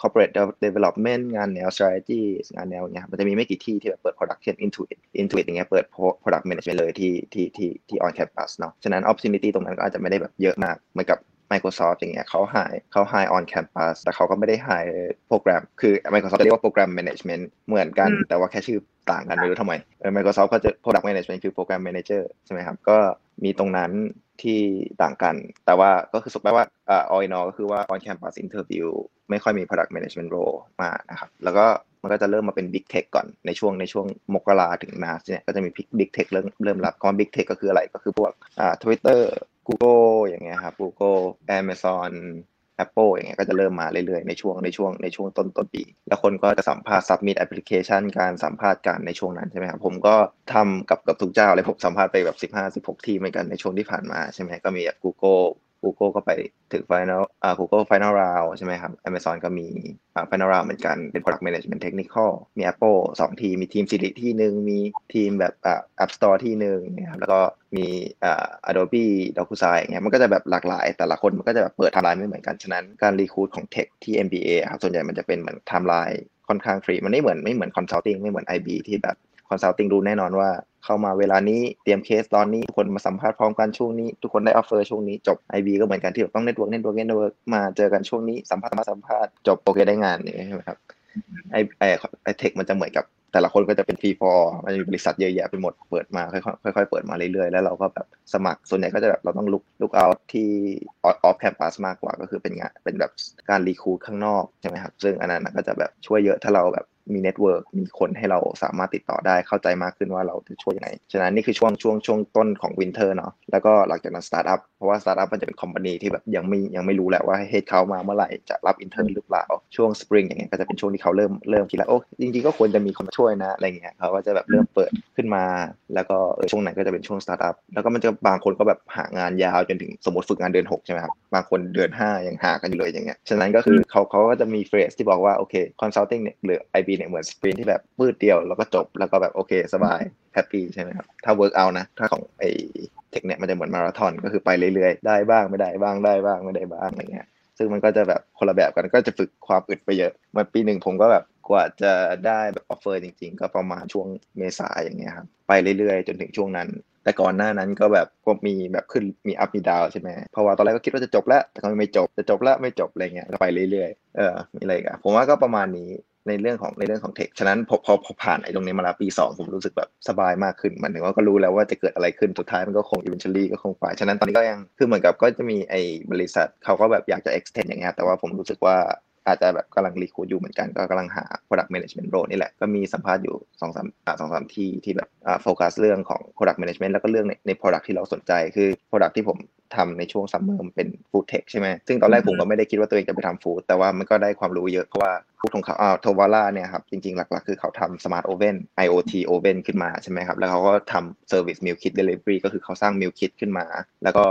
corporate development งานแนว strategy งานแนวเงี้ยมันจะมีไม่กี่ที่ที่แบบเปิด product เช่น Intuit Intuit อย่างเงี้ยเปิด product management เลยที่ที่ที่ที่ on campus เนาะฉะนั้น opportunity ตรงนั้นก็อาจจะไม่ได้แบบเยอะมากเหมือนกับ Microsoft อย่างเงี้ยเขา hire เขา hire on campus แต่เขาก็ไม่ได้ hire โปรแกรม คือ Microsoft จะเรียกว่าโปรแกรม management เหมือนกัน แต่ว่าแค่ชื่อต่างกันไม่รู้ทำไม Microsoft ก็จะ product management คือ program manager ใช่ไหมครับ ก็มีตรงนั้นที่ต่างกัน แต่ว่าก็คือสุดแปลว่าอ่า all in all ก็คือว่า on campus interview ไม่ค่อยมี product management role มานะครับ แล้วก็มันก็จะเริ่มมาเป็น big tech ก่อนในช่วงในช่วงมกราถึงมาเนี่ยก็จะมี big tech เริ่มเริ่มรับก็ big tech ก็คืออะไรก็คือพวกอ่า Twitter Google อย่างเงี้ยครับ Google Amazon Apple อย่างเงี้ยก็จะเริ่มมาเรื่อยๆ ในช่วงในช่วงในช่วงต้นต้นปี แล้วคนก็จะสัมภาษณ์ submit application การสัมภาษณ์กันในช่วงนั้นใช่ไหมครับ ผมก็ทำกับกับทุกเจ้าเลยผมสัมภาษณ์ไปแบบ 15 16 ที่เหมือนกันในช่วงที่ผ่านมาใช่ไหมก็มีแบบ Google Google ก็ไปถึง Final อ่า Google Final Round ใช่ไหมครับ Amazon ก็มีอ่า Final Round เหมือนกัน เป็น Product Management Technical มี Apple 2 ทีม มีทีม Siri ที่หนึ่งมีทีมแบบอ่า App Store ที่หนึ่งนะครับ แล้วก็มีอ่า Adobe DocuSign อย่างเงี้ย มันก็จะแบบหลากหลาย แต่ละคนมันก็จะแบบเปิดไทม์ไลน์ไม่เหมือนกัน ฉะนั้นการ recruit ของ Tech ที่ MBA ครับ ส่วนใหญ่มันจะเป็นเหมือนไทม์ไลน์ค่อนข้างฟรี มันไม่เหมือนไม่เหมือน Consulting ไม่เหมือน IB ที่แบบ Consulting รู้แน่นอนว่าเข้ามาเวลานี้เตรียมเคสตอนนี้ทุกคนมาสัมภาษณ์พร้อมกันช่วงนี้ ทุกคนได้ offer ช่วงนี้จบ IB ก็เหมือนกันที่ต้อง network network network มาเจอกันช่วงนี้สัมภาษณ์มาสัมภาษณ์จบโอเคได้งานอย่างเงี้ยใช่ไหมครับไอไอไอ tech มันจะเหมือนกับ แต่ละคนก็จะเป็น free form มันจะมีบริษัทเยอะแยะไปหมดเปิดมาค่อยๆค่อยๆเปิดมาเรื่อยๆแล้วเราก็แบบสมัครส่วนใหญ่ก็จะแบบเราต้องลุกลุกเอาที่ off-campus มากกว่าก็คือเป็นงานเป็นแบบการ recruit ข้างนอกใช่ไหมครับซึ่งอันนั้นก็จะแบบช่วยเยอะถ้าเราแบบ มี network มีคนให้เราสามารถติดต่อได้เข้าใจมากขึ้นว่าเราจะช่วยยังไง ฉะนั้นนี่คือช่วงช่วงช่วงต้นของ winter เนาะแล้วก็หลังจากนั้นสตาร์ทอัพเพราะว่าสตาร์ทอัพมันจะเป็น company ที่แบบยังไม่ยังไม่รู้แหละว่า headcount มาเมื่อไหร่จะรับ intern หรือเปล่าช่วงสปริงอย่างเงี้ยก็จะเป็นช่วงที่เขาเริ่มเริ่มคิดแล้วโอ้จริงๆก็ควรจะมีคนมาช่วยนะอะไรเงี้ยเขาก็จะแบบเริ่มเปิดขึ้นมา แล้วก็เออช่วงไหนก็จะเป็นช่วงสตาร์ทอัพแล้วก็มันจะบางคนก็แบบหางานยาวจนถึงสมมติฝึกงานเดือน6ใช่ไหมครับบางคนเดือน5ยังหากันอยู่เลยอย่างเงี้ยฉะนั้นก็คือเขาเขาก็จะมี phrase ที่บอกว่าโอเคconsulting เนี่ยหรือ IB เนี่ยเหมือน sprint ที่แบบปรื๊ดเดียวแล้วก็จบแล้วก็แบบโอเคสบาย happy ใช่ไหมครับถ้า work out นะถ้าของไอ tech เนี่ยมันจะเหมือนมาราธอนก็คือไปเรื่อยๆ ได้บ้างไม่ได้บ้างได้บ้างไม่ได้บ้างอะไรเงี้ยซึ่งมันก็จะแบบคนละแบบกันก็จะฝึกความอึดไปเยอะมาปีหนึ่งผมก็แบบกว่าจะได้แบบ offer จริง ๆ ก็ประมาณช่วงเมษาอย่างเงี้ยครับไปเรื่อยๆ จนถึงช่วงนั้น แต่ก่อนหน้านั้นก็แบบก็มีแบบขึ้นมี up มี down ใช่ไหมเพราะว่าตอนแรกก็คิดว่าจะจบแล้วแต่ก็ไม่จบจะจบแล้วไม่จบอะไรเงี้ยก็ไปเรื่อยๆเออมีอะไรกันผมว่าก็ประมาณนี้ ในเรื่องของในเรื่องของเทค ฉะนั้นพอพอพอผ่านไอ้ตรงนี้มาแล้วปี 2 ผมรู้สึกแบบสบายมากขึ้นมันถึงว่าก็รู้แล้วว่าจะเกิดอะไรขึ้นสุดท้ายมันก็คง eventually ก็คงไป ฉะนั้นตอนนี้ก็ยังคือเหมือนกับก็จะมีไอ้บริษัทเขาก็แบบอยากจะ extend อย่างเงี้ยแต่ว่าผมรู้สึกว่า อาจจะแบบกำลังรีคูดอยู่เหมือนกันก็กำลังหา product management role นี่แหละ ก็มีสัมภาษณ์อยู่สองสามสองสามที่ที่แบบโฟกัสเรื่องของ product management แล้วก็เรื่องในใน product ที่เราสนใจคือ product ที่ผมทำในช่วงซัมเมอร์เป็นฟู้ดเทคใช่ไหมซึ่งตอนแรกผมก็ไม่ได้คิดว่าตัวเองจะไปทำฟู้ดแต่ว่ามันก็ได้ความรู้เยอะ เพราะว่าfood ของเขาอ่า Tovala เนี่ยครับ จริงๆ หลักๆ คือเขาทำสมาร์ทโอเว่น IoT โอเว่นขึ้นมาใช่ไหมครับ แล้วเขาก็ทำ service meal kit delivery ก็คือเขาสร้าง meal kit ขึ้นมา แล้วก็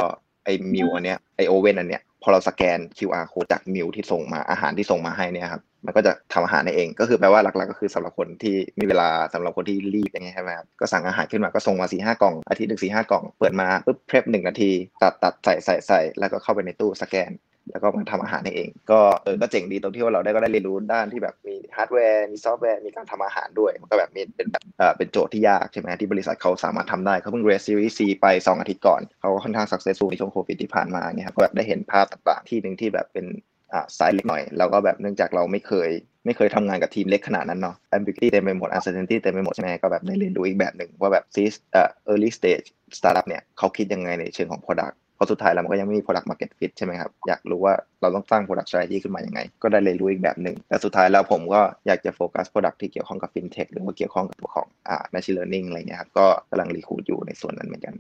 ไอ้ meal อันเนี้ยไอ oven อันเนี้ย พอเราสแกน QR code จาก meal ที่ส่งมาอาหารที่ส่งมาให้เนี่ยครับมันก็จะทำอาหารได้เอง ก็คือแปลว่าหลักๆก็คือสำหรับคนที่มีเวลาสำหรับคนที่รีบอย่างเงี้ยใช่ไหมครับก็สั่งอาหารขึ้นมาก็ส่งมาสี่ห้ากล่องอาทิตย์หนึ่งสี่ห้ากล่อง เปิดมาปุ๊บ prep หนึ่งนาที ตัดตัดใส่ใส่ใส่แล้วก็เข้าไปในตู้สแกน แล้วก็มาทำอาหารให้เอง ก็เออก็เจ๋งดีตรงที่ว่าเราได้ก็ได้เรียนรู้ด้านที่แบบมีฮาร์ดแวร์มีซอฟต์แวร์มีการทำอาหารด้วยมันก็แบบมีเป็นแบบเออเป็นโจทย์ที่ยากใช่ไหมที่บริษัทเขาสามารถทำได้เขาเพิ่งเรสซีรีส์ C ไป 2 อาทิตย์ก่อนเขาก็ค่อนข้าง successful ในช่วงโควิดที่ผ่านมาเนี่ยครับก็แบบได้เห็นภาพต่างๆที่หนึ่งที่แบบเป็นอ่าไซส์เล็กหน่อยแล้วก็แบบเนื่องจากเราไม่เคย ไม่เคยทำงานกับทีมเล็กขนาดนั้นเนาะ ambiguity เต็มไปหมด uncertainty เต็มไปหมดใช่ไหมก็แบบได้เรียนรู้อีกแบบหนึ่งว่าแบบ seed เอ่อ early stage startup เนี่ยเขาคิดยังไงในเชิงของ product ราะสุดท้ายแล้วมันก็ยังไม่มี product market fit ใช่ไหมครับ อยากรู้ว่าเราต้องสร้าง product strategy ขึ้นมาอย่างไง ก็ได้เรียนรู้อีกแบบหนึ่งแต่สุดท้ายแล้วผมก็อยากจะโฟกัส product ที่เกี่ยวข้องกับ fintech หรือว่าเกี่ยวข้องกับตัวของอ่า machine learning อะไรเงี้ยครับ ก็กำลังรีคูดอยู่ในส่วนนั้นเหมือนกัน